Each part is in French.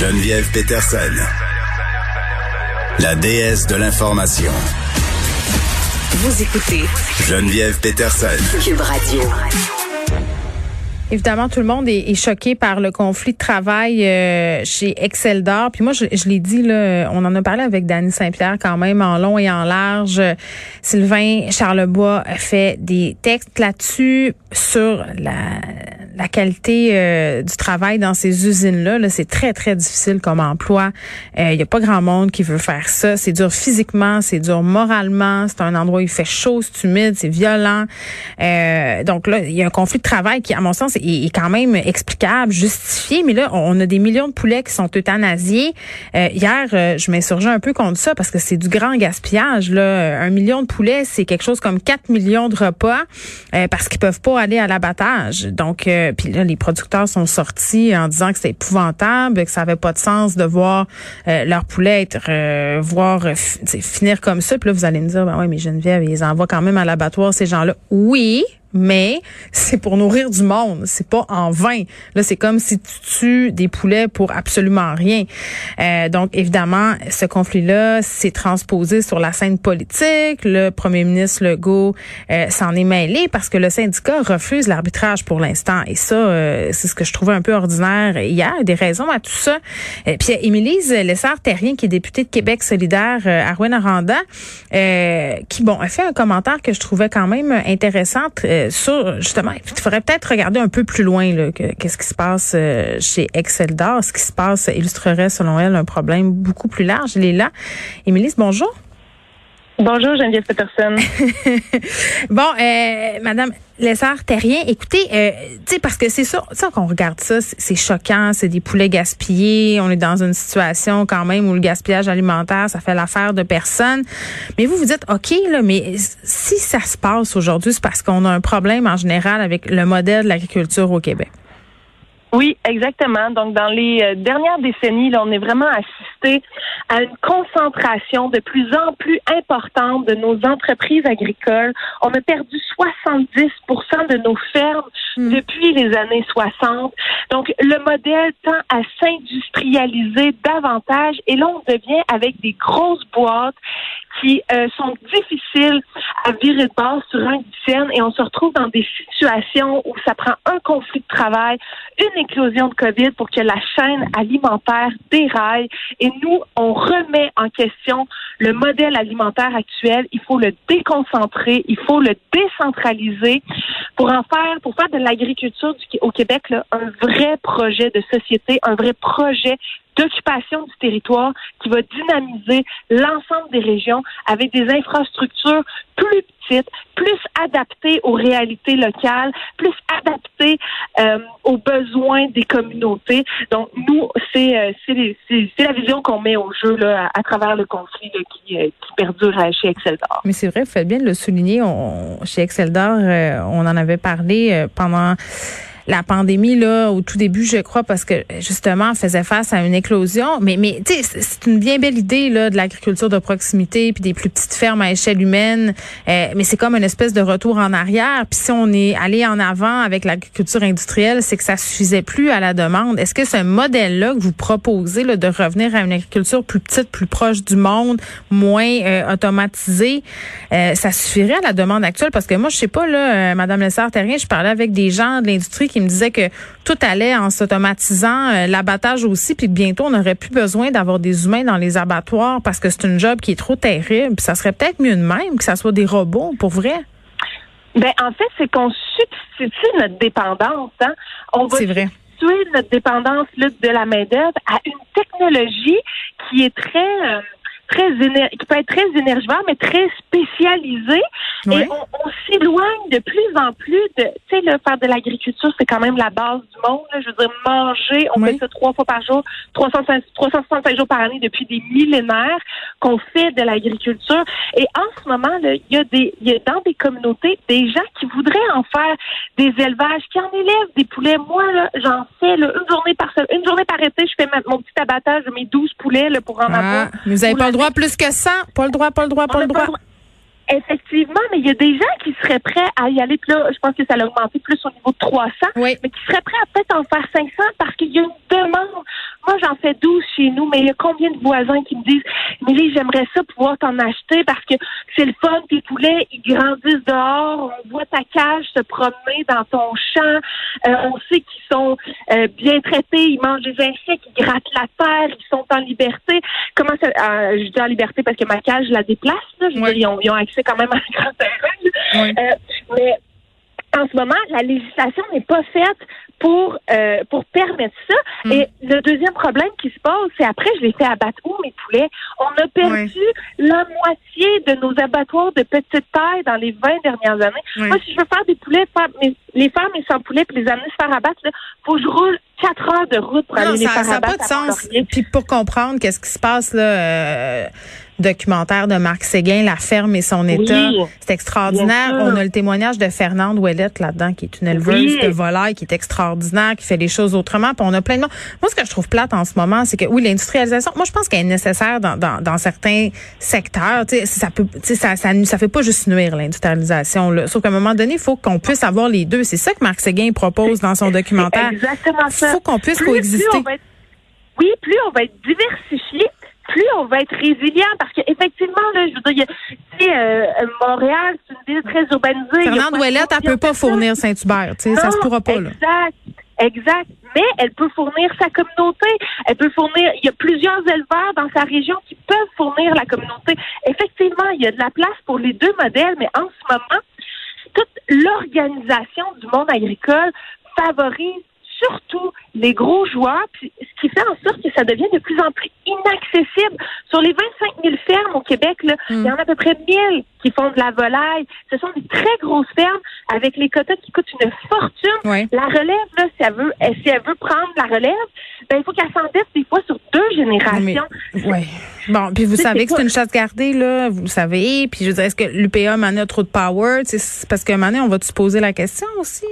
Geneviève Peterson. La déesse de l'information. Vous écoutez Geneviève Peterson. Cube Radio. Évidemment, tout le monde est, est choqué par le conflit de travail euh, chez Excel d'Or. Puis moi, je, je l'ai dit, là, on en a parlé avec Dany Saint-Pierre quand même en long et en large. Sylvain Charlebois a fait des textes là-dessus sur la, la qualité euh, du travail dans ces usines-là. -là, c'est très, très difficile comme emploi. Il euh, n'y a pas grand monde qui veut faire ça. C'est dur physiquement, c'est dur moralement. C'est un endroit où il fait chaud, c'est humide, c'est violent. Euh, donc là, il y a un conflit de travail qui, à mon sens, est, quand même explicable, justifié. Mais là, on a des millions de poulets qui sont euthanasiés. hier, je m'insurgeais un peu contre ça parce que c'est du grand gaspillage. Là. Un million de poulets, c'est quelque chose comme 4 millions de repas parce qu'ils peuvent pas aller à l'abattage. Donc, puis là, les producteurs sont sortis en disant que c'est épouvantable, que ça avait pas de sens de voir euh, leur poulet être euh, voir euh, finir comme ça. Puis là, vous allez me dire, ben ouais, mais Geneviève, ils envoient quand même à l'abattoir ces gens-là. Oui, mais c'est pour nourrir du monde, c'est pas en vain. Là, c'est comme si tu tues des poulets pour absolument rien. Euh, donc, évidemment, ce conflit-là s'est transposé sur la scène politique. Le premier ministre Legault euh, s'en est mêlé parce que le syndicat refuse l'arbitrage pour l'instant. Et ça, euh, c'est ce que je trouvais un peu ordinaire hier. Des raisons à tout ça. Et puis, Émilise Lessard-Terrien, qui est députée de Québec solidaire à Rouen-Aranda, qui, bon, a fait un commentaire que je trouvais quand même intéressant sur justement, il faudrait peut-être regarder un peu plus loin qu'est-ce qui se passe euh, chez Excel d'Or. Ce qui se passe illustrerait, selon elle, un problème beaucoup plus large. Elle est là. Émilie, bonjour. Bonjour, Geneviève Peterson. bon, euh, Madame Lessard-Terrien, écoutez, euh, tu sais, parce que c'est ça, ça qu'on regarde ça, c'est choquant, c'est des poulets gaspillés, on est dans une situation quand même où le gaspillage alimentaire, ça fait l'affaire de personne. Mais vous, vous dites, OK, là, mais si ça se passe aujourd'hui, c'est parce qu'on a un problème en général avec le modèle de l'agriculture au Québec. Oui, exactement. Donc, dans les euh, dernières décennies, là, on est vraiment assisté à une concentration de plus en plus importante de nos entreprises agricoles. On a perdu 70% de nos fermes hmm. depuis les années 60. Donc, le modèle tend à s'industrialiser davantage et là, on devient avec des grosses boîtes qui euh, sont difficiles à virer de base sur un scène et on se retrouve dans des situations où ça prend un conflit de travail, une éclosion de COVID pour que la chaîne alimentaire déraille et nous, on remet en question le modèle alimentaire actuel. Il faut le déconcentrer, il faut le décentraliser pour en faire, pour faire de l'agriculture au Québec un vrai projet de société, un vrai projet d'occupation du territoire qui va dynamiser l'ensemble des régions avec des infrastructures plus petites, plus adaptées aux réalités locales, plus adaptées euh, aux besoins des communautés. Donc, nous, c'est euh, la vision qu'on met au jeu là, à, travers le conflit qui, euh, qui, perdure chez Exceldor. Mais c'est vrai, vous faites bien de le souligner. On, chez Exceldor, on en avait parlé pendant la pandémie là au tout début, je crois, parce que justement, on faisait face à une éclosion. Mais mais tu sais, c'est une bien belle idée là de l'agriculture de proximité puis des plus petites fermes à échelle humaine. Euh, mais c'est comme une espèce de retour en arrière. Puis si on est allé en avant avec l'agriculture industrielle, c'est que ça suffisait plus à la demande. Est-ce que ce modèle-là que vous proposez là, de revenir à une agriculture plus petite, plus proche du monde, moins euh, automatisée, euh, ça suffirait à la demande actuelle? Parce que moi, je sais pas là, Madame Lessard-Terrien, je parlais avec des gens de l'industrie qui me disait que tout allait en s'automatisant, euh, l'abattage aussi, puis bientôt on n'aurait plus besoin d'avoir des humains dans les abattoirs parce que c'est une job qui est trop terrible. ça serait peut-être mieux de même que ça soit des robots, pour vrai. Ben en fait, c'est qu'on substitue notre dépendance. Hein? On va vrai. substituer notre dépendance de la main d'œuvre à une technologie qui est très euh, très qui peut être très énergivore, mais très spécialisé. Et on, s'éloigne de plus en plus de, tu sais, faire de l'agriculture, c'est quand même la base du monde. Je veux dire, manger, on fait ça trois fois par jour, 365 jours par année depuis des millénaires qu'on fait de l'agriculture. Et en ce moment, il y a des, il y a dans des communautés des gens qui voudraient en faire des élevages, qui en élèvent des poulets. Moi, là, j'en fais une journée par une journée par été, je fais mon petit abattage de mes 12 poulets là, pour en ah, avoir. Mais vous n'avez pas le droit plus que ça. Pas le droit, pas le droit, pas le droit? Effectivement, mais il y a des gens qui seraient prêts à y aller. Puis là, je pense que ça a augmenté plus au niveau de 300, mais qui seraient prêts à peut-être en faire 500 parce qu'il y a une demande. Moi, j'en fais 12 mais il y a combien de voisins qui me disent, mais j'aimerais ça pouvoir t'en acheter parce que c'est le fun, tes poulets, ils grandissent dehors, on voit ta cage se promener dans ton champ, euh, on sait qu'ils sont euh, bien traités, ils mangent des insectes, ils grattent la terre, ils sont en liberté. Comment ça, euh, je dis en liberté parce que ma cage la déplace, là, je dire, ils, ont, ils ont accès quand même à un grand terrain. mais en ce moment, la législation n'est pas faite pour euh, pour permettre ça. Mm. Et le deuxième problème qui se pose, c'est après, je l'ai fait abattre où mes poulets? On a perdu la moitié de nos abattoirs de petite taille dans les 20 dernières années. Oui. Moi, si je veux faire des poulets, faire mes- les faire mes 100 poulets puis les amener se faire abattre, il faut que je roule 4 heures de route pour Non, aller les ça faire n'a pas abattre de sens. Puis pour comprendre qu'est-ce qui se passe là, euh, documentaire de Marc Séguin, La ferme et son état, c'est extraordinaire. On a le témoignage de Fernande Ouellette là-dedans, qui est une éleveuse Oui. de volailles, qui est extraordinaire, qui fait les choses autrement. Puis on a plein de monde. Moi, ce que je trouve plate en ce moment, c'est que oui, l'industrialisation, moi, je pense qu'elle est nécessaire dans, dans, dans certains secteurs. Ça peut, ça, ça, ça fait pas juste nuire l'industrialisation. là. Sauf qu'à un moment donné, il faut qu'on puisse avoir les deux. C'est ça que Marc Séguin propose dans son documentaire. Exactement ça. Il faut qu'on puisse Plus- plus coexister. on va être- oui, plus on va être diversifié, plus on va être résilient parce qu'effectivement, là, je veux dire, tu sais, euh, Montréal, c'est une ville très urbanisée. Fernande Ouellette, elle peut pas fournir Saint-Hubert. Tu sais, ça se pourra pas, là. Exact, exact. Mais elle peut fournir sa communauté. Elle peut fournir. Il y a plusieurs éleveurs dans sa région qui peuvent fournir la communauté. Effectivement, il y a de la place pour les deux modèles, mais en ce moment, toute l'organisation du monde agricole favorise surtout les gros joueurs, puis ce qui fait en sorte que ça devient de plus en plus inaccessible. Sur les 25 000 fermes au Québec, là, il y en a à peu près 1000 qui font de la volaille. Ce sont des très grosses fermes avec les quotas qui coûtent une fortune. Oui. La relève, là, si elle veut, eh, si elle veut prendre la relève, ben, il faut qu'elle s'endette des fois sur deux générations. ouais. Bon, puis vous savez que c'est une chasse gardée, là, vous le savez. Puis je veux dire, est-ce que l'UPA m'en a trop de power? C'est parce moment donné, on va se poser la question aussi.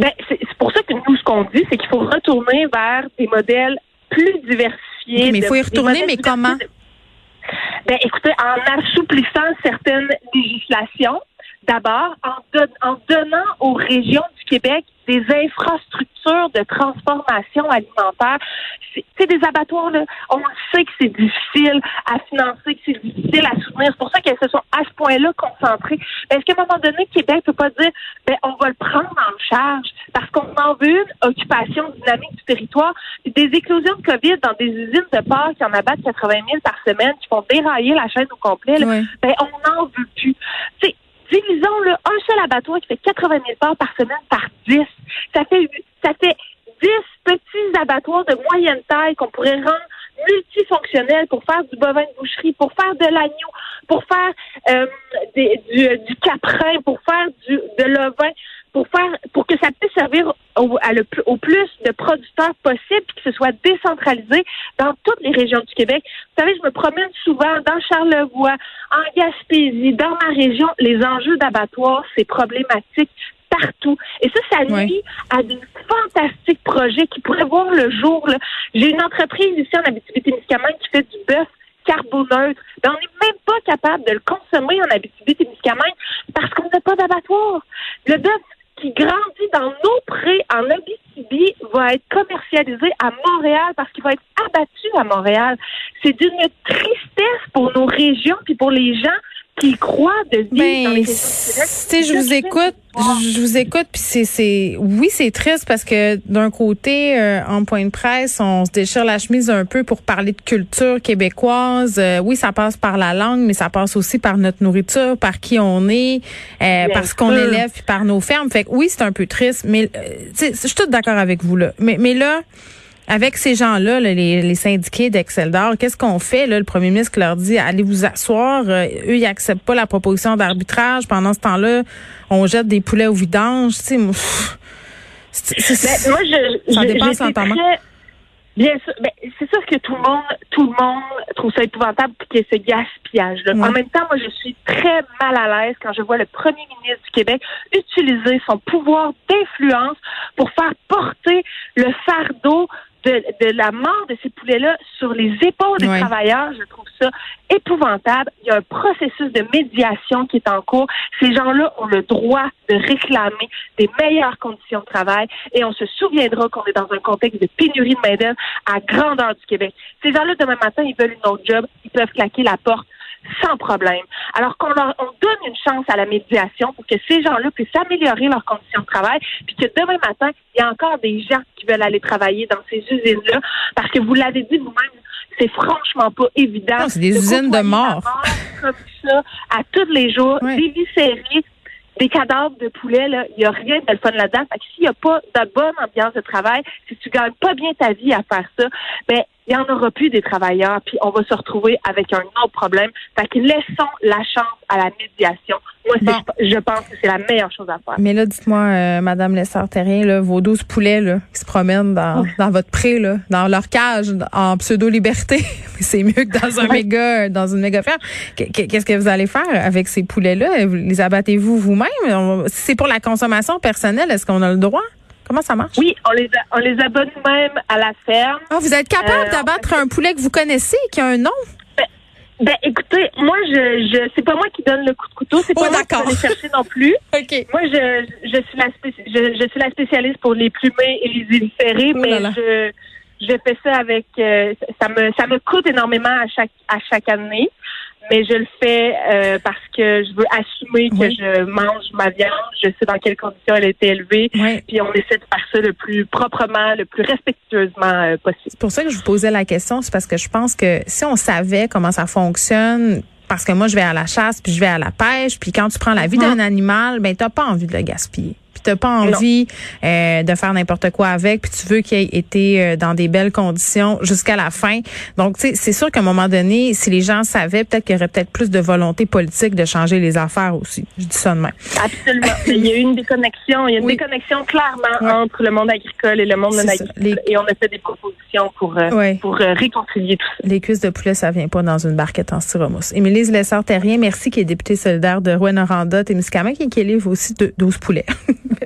Ben, c'est pour ça que nous, ce qu'on dit, c'est qu'il faut retourner vers des modèles plus diversifiés. Mais il faut y retourner, mais comment? Ben, écoutez, en assouplissant certaines législations, d'abord, en, don- en donnant aux régions du Québec des infrastructures de transformation alimentaire. C'est des abattoirs, là, on sait que c'est difficile à financer, que c'est difficile à soutenir. C'est pour ça qu'elles se sont point-là concentrées. Mais Est-ce qu'à un moment donné, Québec peut pas dire, ben, on va le prendre en charge? Parce qu'on en veut une occupation dynamique du territoire. Des éclosions de COVID dans des usines de porc qui en abattent 80 000 par semaine, qui font dérailler la chaîne au complet, là, ben, on n'en veut plus. Tu sais, divisons le un seul abattoir qui fait 80 000 porcs par semaine par 10. Ça fait, ça fait 10 petits abattoirs de moyenne taille qu'on pourrait rendre multifonctionnels pour faire du bovin de boucherie, pour faire de l'agneau, pour faire euh, des- du, du caprin, pour faire du, de l'ovin, pour faire pour que ça puisse servir au, plus- de producteurs possible, que ce soit décentralisé dans toutes les régions du Québec. Vous savez, je me promène souvent dans Charlevoix, en Gaspésie, dans ma région. Les enjeux d'abattoir, c'est problématique partout. Et ça, ça nuit Ouais. à des fantastiques projets qui pourraient voir le jour. J'ai une entreprise ici en Abitibi-Témiscamingue qui fait du bœuf carboneutre. On n'est même pas capable de le consommer en Abitibi-Témiscamingue parce qu'on n'a pas d'abattoir. Le bœuf qui grandit dans nos prés en Abitibi va être commercialisé à Montréal parce qu'il va être abattu à Montréal. C'est d'une tristesse pour nos régions puis pour les gens qui croient de vivre dans les Ben, sais, je vous écoute, je, je vous écoute, puis c'est, c'est, oui, c'est triste parce que d'un côté, euh, en point de presse, on se déchire la chemise un peu pour parler de culture québécoise. Euh, oui, ça passe par la langue, mais ça passe aussi par notre nourriture, par qui on est, euh, par ce qu'on élève, puis par nos fermes. Fait que oui, c'est un peu triste, mais euh, je suis toute d'accord avec vous là. Mais, mais là. Avec ces gens-là, là, les, les syndiqués d'Excel d'Or, qu'est-ce qu'on fait? Là? Le premier ministre leur dit allez vous asseoir. Euh, eux, ils acceptent pas la proposition d'arbitrage. Pendant ce temps-là, on jette des poulets au vidange. Tu sais, moi, Ben, moi, je, Ça je- l'entendement. très- Bien sûr, ben, c'est sûr que tout le monde, tout le monde trouve ça épouvantable qu'il y ait ce gaspillage-là. Ouais. En même temps, moi, je suis très mal à l'aise quand je vois le premier ministre du Québec utiliser son pouvoir d'influence pour faire porter le fardeau de, de la mort de ces poulets-là sur les épaules des travailleurs, je trouve ça épouvantable. Il y a un processus de médiation qui est en cours. Ces gens-là ont le droit de réclamer des meilleures conditions de travail et on se souviendra qu'on est dans un contexte de pénurie de main-d'œuvre à grandeur du Québec. Ces gens-là, demain matin, ils veulent une autre job, ils peuvent claquer la porte sans problème. Alors qu'on leur on donne une chance à la médiation pour que ces gens-là puissent améliorer leurs conditions de travail, puis que demain matin, il y a encore des gens qui veulent aller travailler dans ces usines-là, parce que vous l'avez dit vous-même, c'est franchement pas évident. Non, c'est des usines de la mort. comme ça à tous les jours, Ouais. déviscérer des cadavres de poulet, là, il n'y a rien de le fun là-dedans. Fait que s'il n'y a pas de bonne ambiance de travail, si tu gagnes pas bien ta vie à faire ça, ben il n'y en aura plus des travailleurs, puis on va se retrouver avec un autre problème. Fait que laissons la chance à la médiation. Moi, Bon. je pense que c'est la meilleure chose à faire. Mais là, dites-moi, euh, Madame Lessard-Terrien, vos 12 poulets là, qui se promènent dans, dans votre pré, là, dans leur cage, en pseudo-liberté, c'est mieux que dans un méga, dans une méga ferme. Qu- qu- Qu'est-ce que vous allez faire avec ces poulets-là? Les abattez-vous vous-même? Si c'est pour la consommation personnelle, est-ce qu'on a le droit? Comment ça marche? Oui, on les, a- on les abonne même à la ferme. Ah, vous êtes capable Euh, d'abattre un poulet que vous connaissez, qui a un nom? Ben, écoutez, moi, je, je, c'est pas moi qui donne le coup de couteau, c'est Oh, pas moi qui vais les chercher non plus. OK. Moi, je, je suis la je, je suis la spécialiste pour les plumés et les éviscérer, Oh mais là. je je fais ça avec euh, ça me ça me coûte énormément à chaque à chaque année, mais je le fais euh, parce que je veux assumer que Oui. je mange ma viande, je sais dans quelles conditions elle a été élevée, Ouais. puis on essaie de faire ça le plus proprement, le plus respectueusement euh, possible. C'est pour ça que je vous posais la question, c'est parce que je pense que si on savait comment ça fonctionne, parce que moi je vais à la chasse, puis je vais à la pêche, puis quand tu prends la vie Mhm. d'un animal, ben t'as pas envie de le gaspiller. Puis t'as pas envie euh, de faire n'importe quoi avec, puis tu veux qu'il ait été euh, dans des belles conditions jusqu'à la fin. Donc tu sais, c'est sûr qu'à un moment donné, si les gens savaient, peut-être qu'il y aurait peut-être plus de volonté politique de changer les affaires aussi. Je dis ça de même. Absolument. Il y a eu une déconnexion. Il y a une Oui. déconnexion clairement Ouais. entre le monde agricole et le monde non agricole. Et on a fait des propositions pour, euh, Ouais. pour euh, réconcilier tout ça. Les cuisses de poulet, ça vient pas dans une barquette en styromousse. Émilie Lessard-Terrien, merci, qui est députée solidaire de Rouen-Noranda, Témiscamingue, et qui livre aussi de 12 poulets.